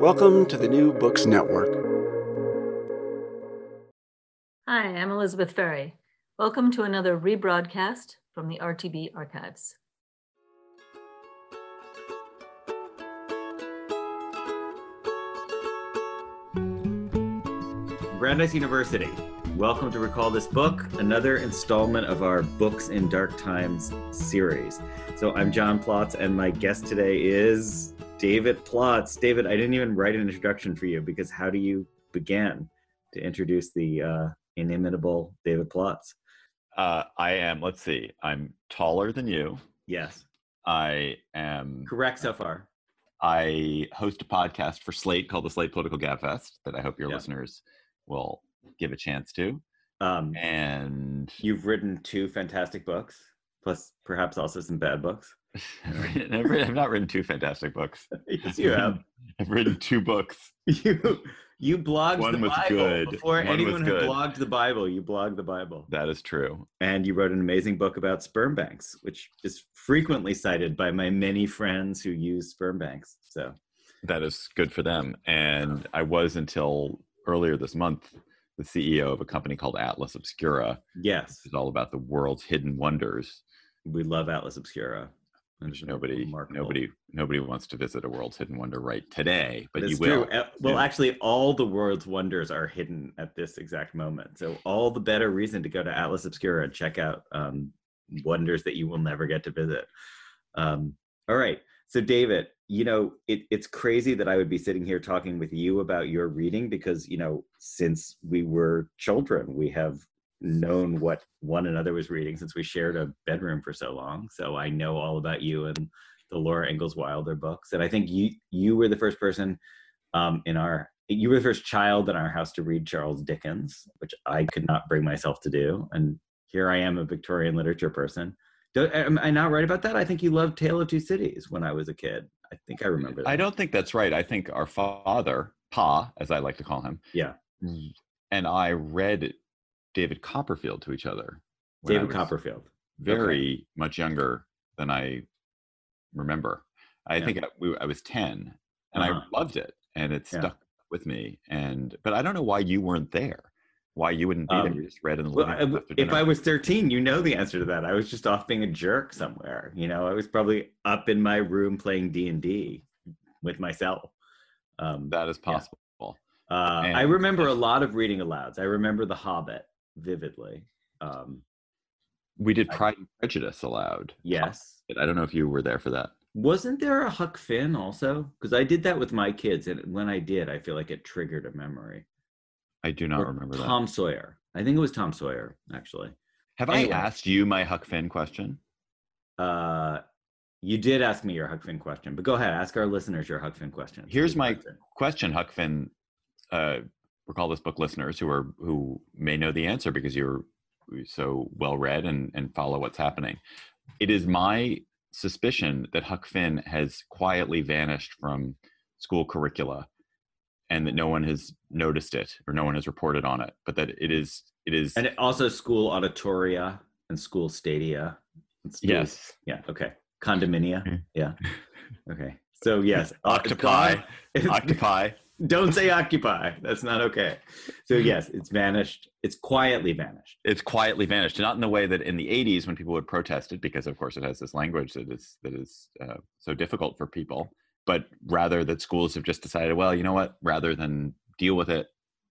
Welcome to the New Books Network. Hi, I'm Elizabeth Ferry. Welcome to another rebroadcast from the RTB archives. Brandeis University. Welcome to Recall This Book, another installment of our Books in Dark Times series. So I'm John Plotz, and my guest today is David Plotz. David, I didn't even write an introduction for you because how do you begin to introduce the uh, inimitable David Plotz? Uh, I am, let's see, I'm taller than you. Yes. I am. Correct so far. I host a podcast for Slate called the Slate Political Gabfest that I hope your Yeah. listeners will give a chance to. Um, And you've written two fantastic books, plus perhaps also some bad books. I've, written- I've not written two fantastic books. yes, you have. I've written two books. You you blogged One the was Bible good. before One anyone who good. blogged the Bible. You blogged the Bible. That is true. and you wrote an amazing book about sperm banks, which is frequently cited by my many friends who use sperm banks. So, That is good for them. And I was until earlier this month the CEO of a company called Atlas Obscura. yes, It's all about the world's hidden wonders. we love Atlas Obscura. Which nobody, Remarkable. nobody, nobody wants to visit a world's hidden wonder right today, but That's you will. true. Uh, Well, soon. actually, all the world's wonders are hidden at this exact moment. So, all the better reason to go to Atlas Obscura and check out um, wonders that you will never get to visit. Um, all right. So, David, you know, it, it's crazy that I would be sitting here talking with you about your reading because, you know, since we were children, we have known what one another was reading since we shared a bedroom for so long. So, I know all about you and the Laura Ingalls Wilder books. And I think you you were the first person um, in our you were the first child in our house to read Charles Dickens, which I could not bring myself to do. And here I am, a Victorian literature person. Do, am I not right about that? I think you loved Tale of Two Cities when I was a kid. I think I remember that. I don't think that's right. I think our father, Pa, as I like to call him, Yeah, and I read David Copperfield to each other. David Copperfield. very much younger than I remember. I Yeah. think I, we, I was ten, and Uh-huh. I loved it, and it Yeah. stuck with me. And but I don't know why you weren't there. Why you wouldn't be there? Um, You just read in the Well, I- if. I was 13, you know the answer to that. I was just off being a jerk somewhere. You know, I was probably up in my room playing D and D with myself. Um, that is yeah. possible. Uh, I remember a lot of reading alouds. I remember The Hobbit vividly. Um, We did I- Pride and Prejudice aloud. yes. I don't know if you were there for that. Wasn't there a Huck Finn also? Because I did that with my kids, and when I did, I feel like it triggered a memory. I do not remember that. Tom Sawyer. I think it was Tom Sawyer, actually. Have Anyway. I asked you my Huck Finn question? Uh, you did ask me your Huck Finn question, but go ahead. Ask our listeners your Huck Finn question. Here's my question, Huck Finn. Uh, recall this book listeners who are who may know the answer because you're so well read and and follow what's happening. It is my suspicion that Huck Finn has quietly vanished from school curricula and that no one has noticed it or no one has reported on it, but that it is it is And also school auditoria and school stadia. school- yes Yeah. Okay. Condominia. Mhm. Yeah. Okay. So yes, octopi octopi Don't say occupy. That's not okay. So yes, it's vanished. It's quietly vanished. it's quietly vanished not in the way that in the 80s when people would protest it because of course it has this language that is that is uh, so difficult for people but rather that schools have just decided well you know what rather than deal with it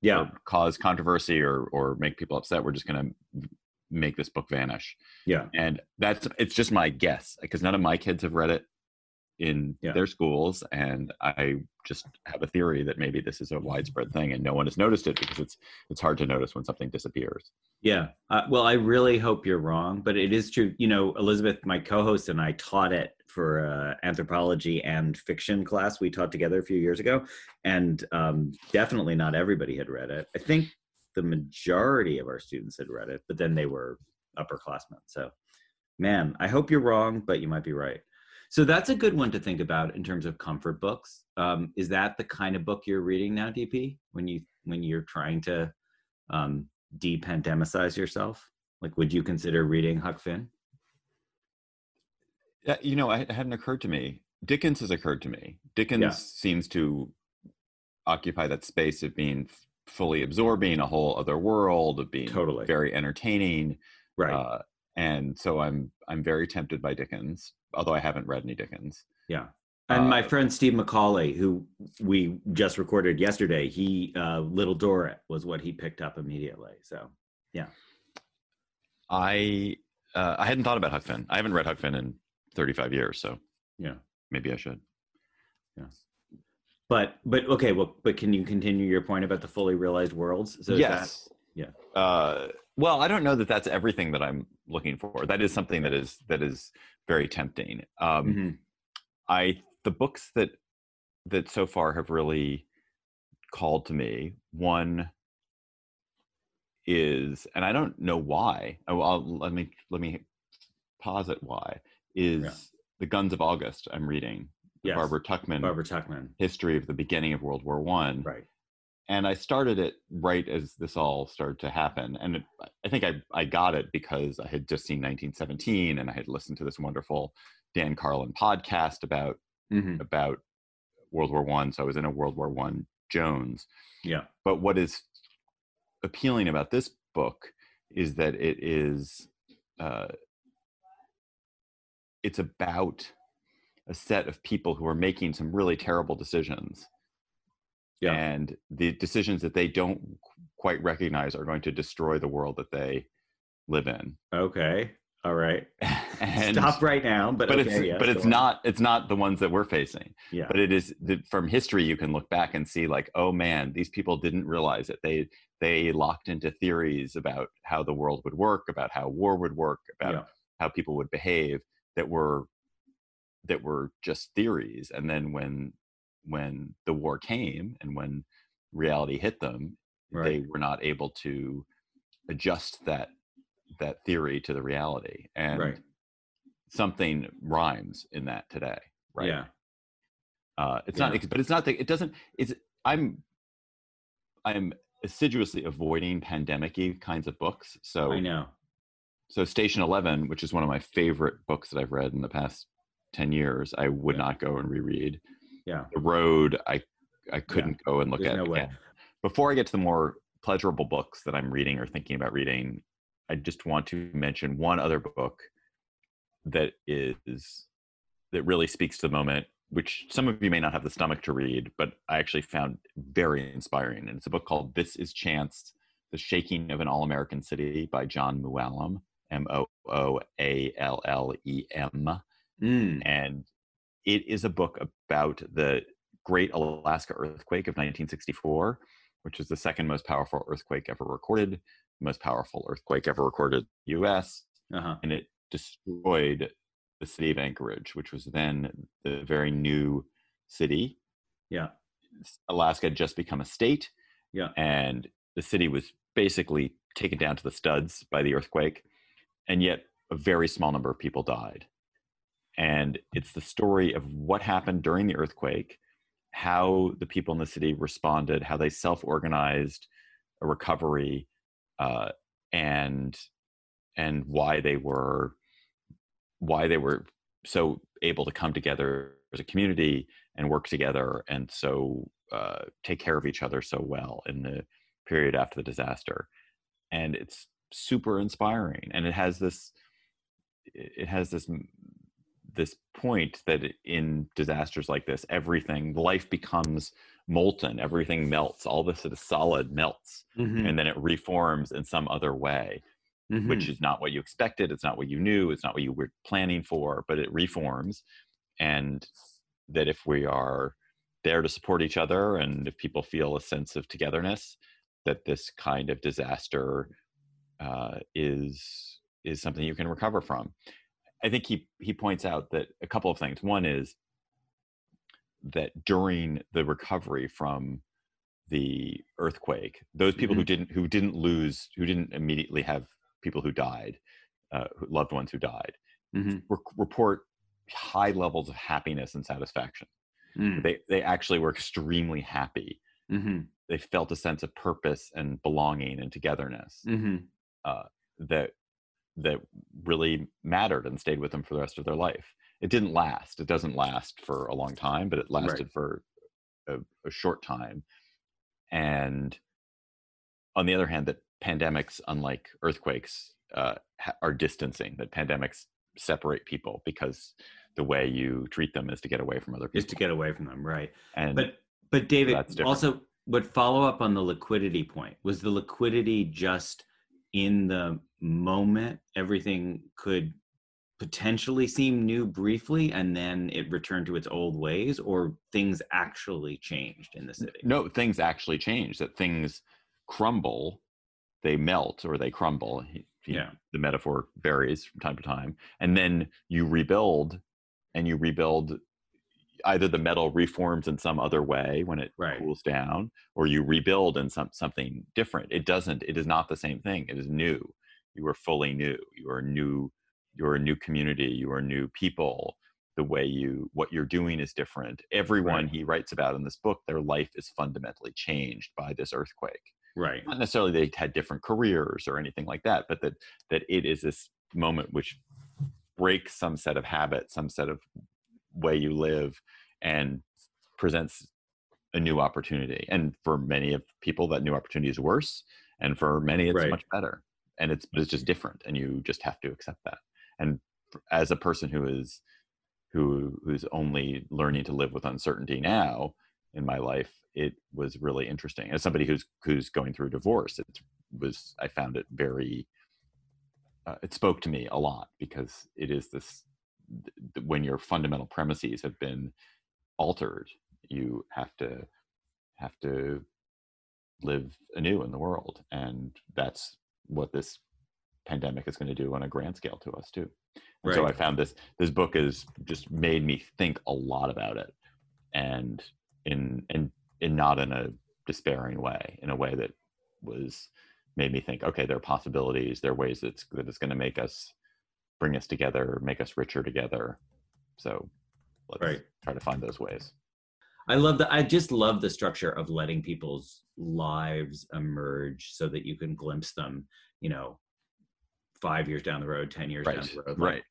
Yeah. or cause controversy or or make people upset we're just going to make this book vanish Yeah. and that's it's just my guess because none of my kids have read it in Yeah. their schools and i just have a theory that maybe this is a widespread thing and no one has noticed it because it's it's hard to notice when something disappears Yeah. Uh, well, I really hope you're wrong, but it is true. You know, Elizabeth, my co-host, and I taught it for uh, anthropology and fiction class we taught together a few years ago, and um, definitely not everybody had read it. I think the majority of our students had read it, but then they were upperclassmen. So, man, I hope you're wrong, but you might be right. So that's a good one to think about in terms of comfort books. Um, is that the kind of book you're reading now, DP? When you when you're trying to um, de-pandemicize yourself? Like, would you consider reading Huck Finn? Yeah, you know, it hadn't occurred to me. Dickens has occurred to me. Dickens Yeah. seems to occupy that space of being fully absorbing a whole other world, of being Totally. very entertaining. Right. Uh, and so I'm I'm very tempted by Dickens, although I haven't read any Dickens. yeah. And my uh, friend Steve McCauley, who we just recorded yesterday, he uh, Little Dorrit was what he picked up immediately. So yeah. I uh, I hadn't thought about Huck Finn. I haven't read Huck Finn in 35 years, so yeah. maybe I should. Yeah. But but okay, well, but can you continue your point about the fully realized worlds? So is that- yeah. Uh, well, I don't know that that's everything that I'm looking for. That is something that is that is very tempting. Um, Mhm. I the books that that so far have really called to me. One is, and I don't know why. Oh, I'll, let me let me posit why. Is Yeah. the Guns of August? I'm reading Yes. Barbara Tuchman. Barbara Tuchman. history of the beginning of World War One Right. And I started it right as this all started to happen. And it, I think I, I got it because I had just seen 1917 and I had listened to this wonderful Dan Carlin podcast about hmm about World War One. So I was in a World War One Jones. Yeah. But what is appealing about this book is that it is uh, it's about a set of people who are making some really terrible decisions Yeah. and the decisions that they don't quite recognize are going to destroy the world that they live in Okay. All right. and Stop right now. But, but okay, it's yes, but it's on. not it's not the ones that we're facing Yeah. but it is the, from history you can look back and see like oh man these people didn't realize it they they locked into theories about how the world would work about how war would work about Yeah. how people would behave that were that were just theories and then when when the war came and when reality hit them they were not able to adjust that that theory to the reality and Right. something rhymes in that today right Yeah. uh, it's Yeah. not, but it's not that it doesn't. It's I'm, I'm assiduously avoiding pandemic-y kinds of books. So, I know. so Station Eleven, which is one of my favorite books that I've read in the past ten years, I would Yeah. not go and reread. Yeah. The Road, I, I couldn't go and look There's at no way. Before I get to the more pleasurable books that I'm reading or thinking about reading, I just want to mention one other book that is that really speaks to the moment which some of you may not have the stomach to read but i actually found very inspiring and it's a book called this is chance the shaking of an all-american city by jon mooallem m-o-o-a-l-l-e-m Mm. and it is a book about the great alaska earthquake of 1964 which was the second most powerful earthquake ever recorded the most powerful earthquake ever recorded in the us Uh-huh. and it destroyed the city of Anchorage, which was then the very new city. Yeah. Alaska had just become a state, Yeah. and the city was basically taken down to the studs by the earthquake, and yet a very small number of people died. And it's the story of what happened during the earthquake how the people in the city responded, how they self-organized a recovery, uh, and and why they were why they were so able to come together as a community and work together and so uh, take care of each other so well in the period after the disaster. And it's super inspiring and it has this it has this this point that in disasters like this everything life becomes molten everything melts all this is solid melts Mhm. and then it reforms in some other way which Mhm. is not what you expected it's not what you knew it's not what you were planning for but it reforms and that if we are there to support each other and if people feel a sense of togetherness that this kind of disaster uh, is is something you can recover from i think he he points out that a couple of things one is that during the recovery from the earthquake those people who didn't who didn't lose who didn't immediately have people who died uh, loved ones who died Mhm. re- report high levels of happiness and satisfaction Mm. they they actually were extremely happy Mhm. they felt a sense of purpose and belonging and togetherness Mhm. uh, that that really mattered and stayed with them for the rest of their life. It didn't last. It doesn't last for a long time, but it lasted for a, a short time. And on the other hand, that pandemics, unlike earthquakes, uh, are distancing. That pandemics separate people because the way you treat them is to get away from other people. Just to get away from them, right? and But but David, also, but follow up on the liquidity point. Was the liquidity just in the moment? Everything could potentially seem new briefly, and then it returned to its old ways, or things actually changed in the city. no things actually change that things crumble they melt or they crumble Yeah. the metaphor varies from time to time and then you rebuild and you rebuild either the metal reforms in some other way when it Right. cools down or you rebuild in some something different. It doesn't it is not the same thing. It is new. You are fully new. You are new you're a new community. You are new people. The way you what you're doing is different. Everyone Right. he writes about in this book their life is fundamentally changed by this earthquake. Right. not necessarily they had different careers or anything like that but that that it is this moment which breaks some set of habits some set of way you live and presents a new opportunity. And for many of people that new opportunity is worse and for many it's Right. much better. And it's it's just different and you just have to accept that. And as a person who is who who's only learning to live with uncertainty now in my life it was really interesting. As somebody who's who's going through a divorce it was i found it very uh, it spoke to me a lot because it is this th- when your fundamental premises have been altered you have to have to live anew in the world and that's what this pandemic is going to do on a grand scale to us too. And so i found this this book has just made me think a lot about it and in and in not in a despairing way in a way that was made me think okay there are possibilities there are ways that's that it's going to make us bring us together make us richer together so let's Right. try to find those ways I love that. I just love the structure of letting people's lives emerge so that you can glimpse them, you know, five years down the road, 10 years down the road. right.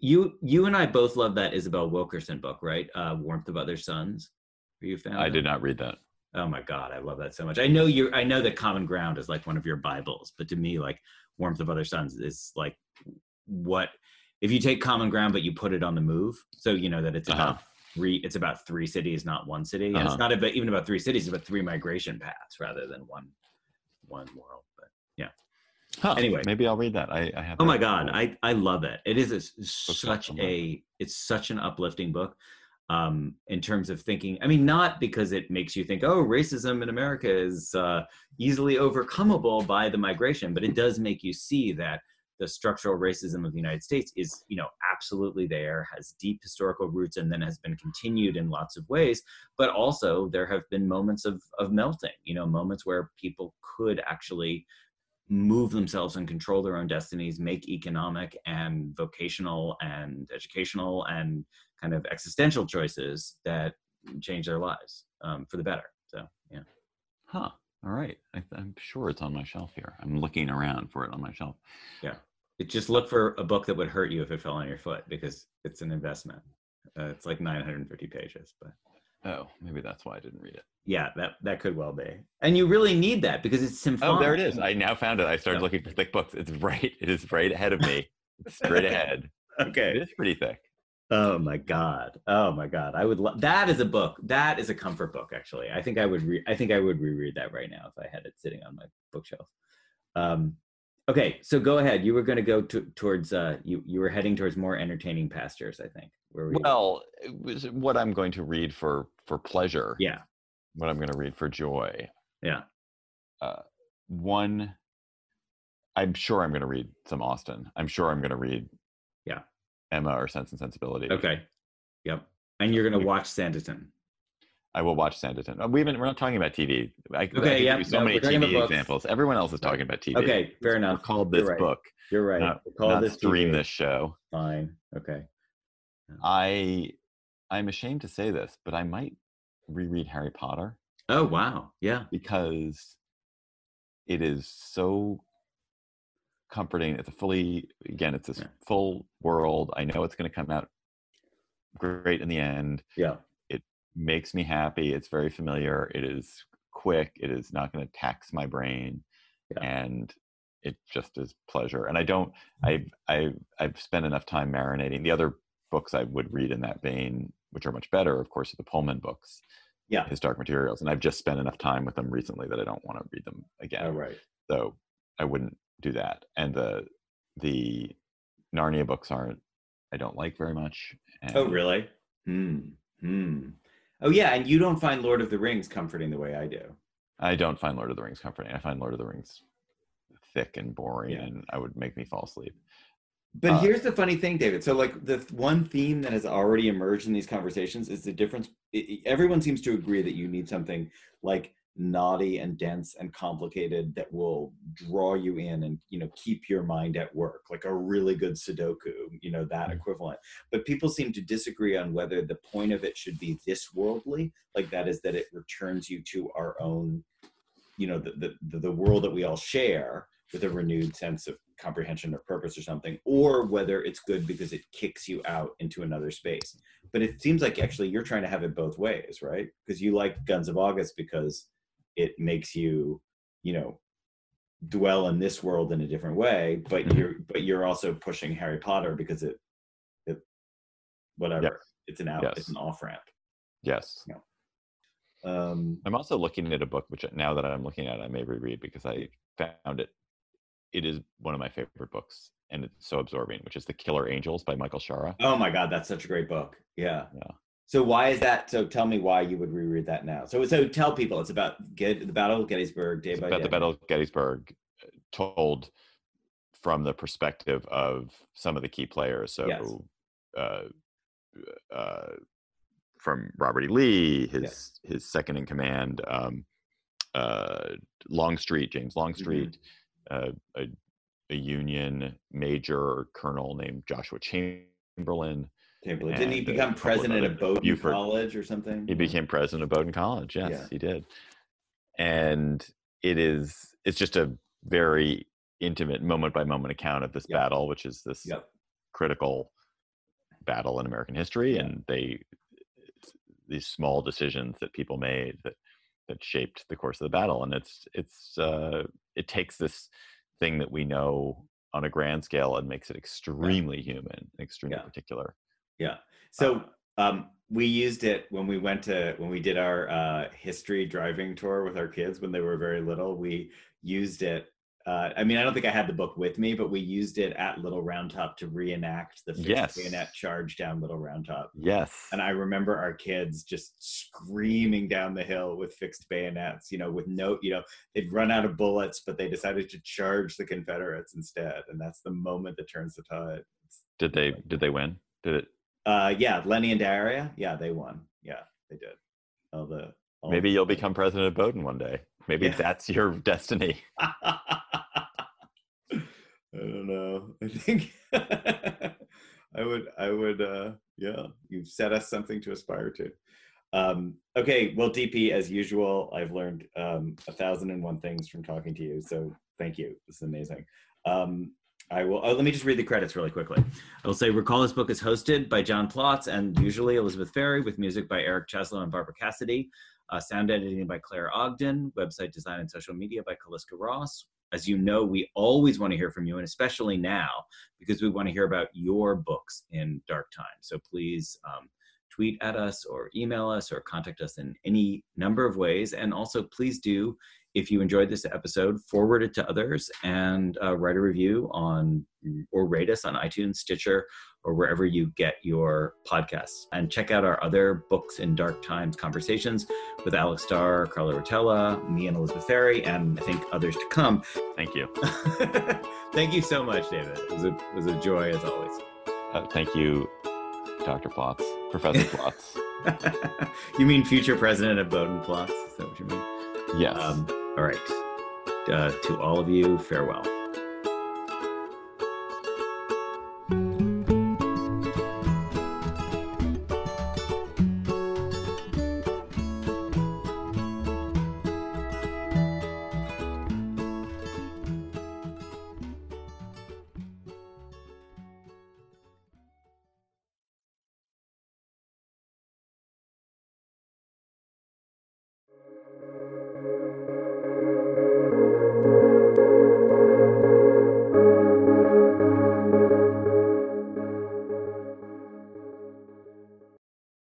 You, you and I both love that Isabel Wilkerson book, right? Uh, Warmth of Other Suns. Are you a fan? i that? did not read that Oh my God, I love that so much. I know you I know that Common Ground is like one of your Bibles, but to me, like Warmth of Other Suns is like what if you take Common Ground but you put it on the move. So you know that it's Uh-huh. about three it's about three cities, not one city. Uh-huh. it's not about even about three cities, it's about three migration paths rather than one one world. But Huh, Anyway. maybe i'll read that i, I have Oh my. God, I I love it. It is a, such a it's such an uplifting book um, in terms of thinking. I mean, not because it makes you think, oh, racism in America is uh, easily overcomeable by the migration, but it does make you see that the structural racism of the United States is, you know, absolutely there, has deep historical roots, and then has been continued in lots of ways. But also, there have been moments of of melting. You know, moments where people could actually move themselves and control their own destinies, make economic and vocational and educational and kind of existential choices that change their lives. um, for the better. So yeah. Huh. All right. I, I'm sure it's on my shelf here. I'm looking around for it on my shelf. Yeah. It just look for a book that would hurt you if it fell on your foot because it's an investment. Uh, it's like 950 pages, but Oh, maybe that's why I didn't read it. yeah, that that could well be. And you really need that because it's symphonic. Oh, there it is. I now found it. I started Yeah. looking for thick books. It's right. It is right ahead of me. Straight ahead. Okay. it is pretty thick. Oh my god. Oh my god. I would love that is a book. That is a comfort book actually. I think I would re- I think I would reread that right now if I had it sitting on my bookshelf. Um okay, so go ahead. You were going to go to, towards uh you you were heading towards more entertaining pastures, I think. Where? Well, it was what I'm going to read for for pleasure. yeah. What I'm going to read for joy. Yeah. Uh, one. I'm sure I'm going to read some Austen. I'm sure I'm going to read. Yeah. Emma or Sense and Sensibility. Okay. Yep. And you're going to watch Sanditon. I will watch Sanditon. Uh, We haven't. We're not talking about TV. I, I Okay, give yeah, so no, many we're TV examples. Everyone else is talking about TV. Okay, fair We're enough. called You're this right. book. You're right. Not, We'll call not this stream TV. this show. Fine. Okay. I I'm ashamed to say this, but I might reread Harry Potter Oh wow. Yeah. because it is so comforting. It's a fully again, it's this Yeah. full world. I know it's going to come out great in the end. Yeah. Makes me happy. It's very familiar. It is quick. It is not going to tax my brain, Yeah. and it just is pleasure. And I don't. I've I've I've spent enough time marinating. The other books I would read in that vein, which are much better, of course, are the Pullman books. Yeah. his Dark Materials, and I've just spent enough time with them recently that I don't want to read them again. All right. So I wouldn't do that. And the the Narnia books aren't. I don't like very much. And Oh really? Hmm. Hmm. Oh yeah, and you don't find Lord of the Rings comforting the way I do. I don't find Lord of the Rings comforting. I find Lord of the Rings thick and boring, Yeah. and I would make me fall asleep. But Uh, here's the funny thing, David. So, like, the th- one theme that has already emerged in these conversations is the difference. i i- everyone seems to agree that you need something like knotty and dense and complicated that will draw you in and you know keep your mind at work, like a really good Sudoku, you know that Mhm. equivalent. But people seem to disagree on whether the point of it should be this worldly, like that is that it returns you to our own, you know, the the, the world that we all share with a renewed sense of comprehension or purpose or something, or whether it's good because it kicks you out into another space. But it seems like actually you're trying to have it both ways, right? Because you like Guns of August because it makes you, you know, dwell in this world in a different way, but Mhm. you're but you're also pushing Harry Potter because it it whatever. It's an out it's an off ramp. Yes, Um I'm also looking at a book which now that I'm looking at, it, I may reread because I found it. It is one of my favorite books, and it's so absorbing. Which is The Killer Angels by Michael Shaara. Oh my God, that's such a great book. Yeah. Yeah. So why is that? So tell me why you would reread that now. So so tell people it's about get the Battle of Gettysburg day It's by about day. the Battle of Gettysburg, uh, told from the perspective of some of the key players. So, Yes. uh, uh, from Robert E. Lee, his Yes. his second in command, um, uh, Longstreet, James Mm-hmm. Longstreet, uh, a, a Union major colonel named Joshua Chamberlain. Chamberlain. Didn't he become a couple of president of. Bowdoin Buford. College or something? He became president of Bowdoin College. Yes, Yeah. he did. And it is it's just a very intimate moment by moment account of this Yep. battle, which is this Yep. critical battle in American history, Yeah. and they these small decisions that people made that that shaped the course of the battle. And it's it's uh, it takes this thing that we know on a grand scale and makes it extremely human, extremely Yeah. particular. Yeah. So um, we used it when we went to when we did our uh, history driving tour with our kids when they were very little. We used it. Uh, I mean, I don't think I had the book with me, but we used it at Little Round Top to reenact the Yes. bayonet charge down Little Round Top. Yes. And I remember our kids just screaming down the hill with fixed bayonets, you know, with no, you know, they'd run out of bullets, but they decided to charge the Confederates instead. And that's the moment that turns the tide. Did they did they win? Did it Uh, yeah, Lenny and Daria. Yeah, they won. Yeah, they did. All the all Maybe you'll become president of Bowdoin one day. Maybe Yeah. that's your destiny. I don't know. I think I would. I would. uh Yeah, you've set us something to aspire to. Um, okay, well, DP, as usual, I've learned um, a thousand and one things from talking to you. So thank you. This is amazing. Um, I will. Oh, let me just read the credits really quickly. I will say, recall this book is hosted by John Plotz and usually Elizabeth Ferry, with music by Eric Cheslow and Barbara Cassidy, uh, sound editing by Claire Ogden, website design and social media by Kaliska Ross. As you know, we always want to hear from you, and especially now because we want to hear about your books in dark times. So please um, tweet at us or email us or contact us in any number of ways. And also, please do, if you enjoyed this episode, forward it to others and uh, write a review on or rate us on iTunes, Stitcher, or wherever you get your podcasts. And check out our other books in dark times conversations with Alex Starr, Carlo Rotella, me and Elizabeth Ferry, and I think others to come. Thank you. thank you so much, David. It was a, it was a joy as always. Uh, thank you, Dr. Plotz, Professor Plotz. you mean future president of Bowdoin Plotz? Is that what you mean? Yes. Um, all right. Uh, to all of you, farewell.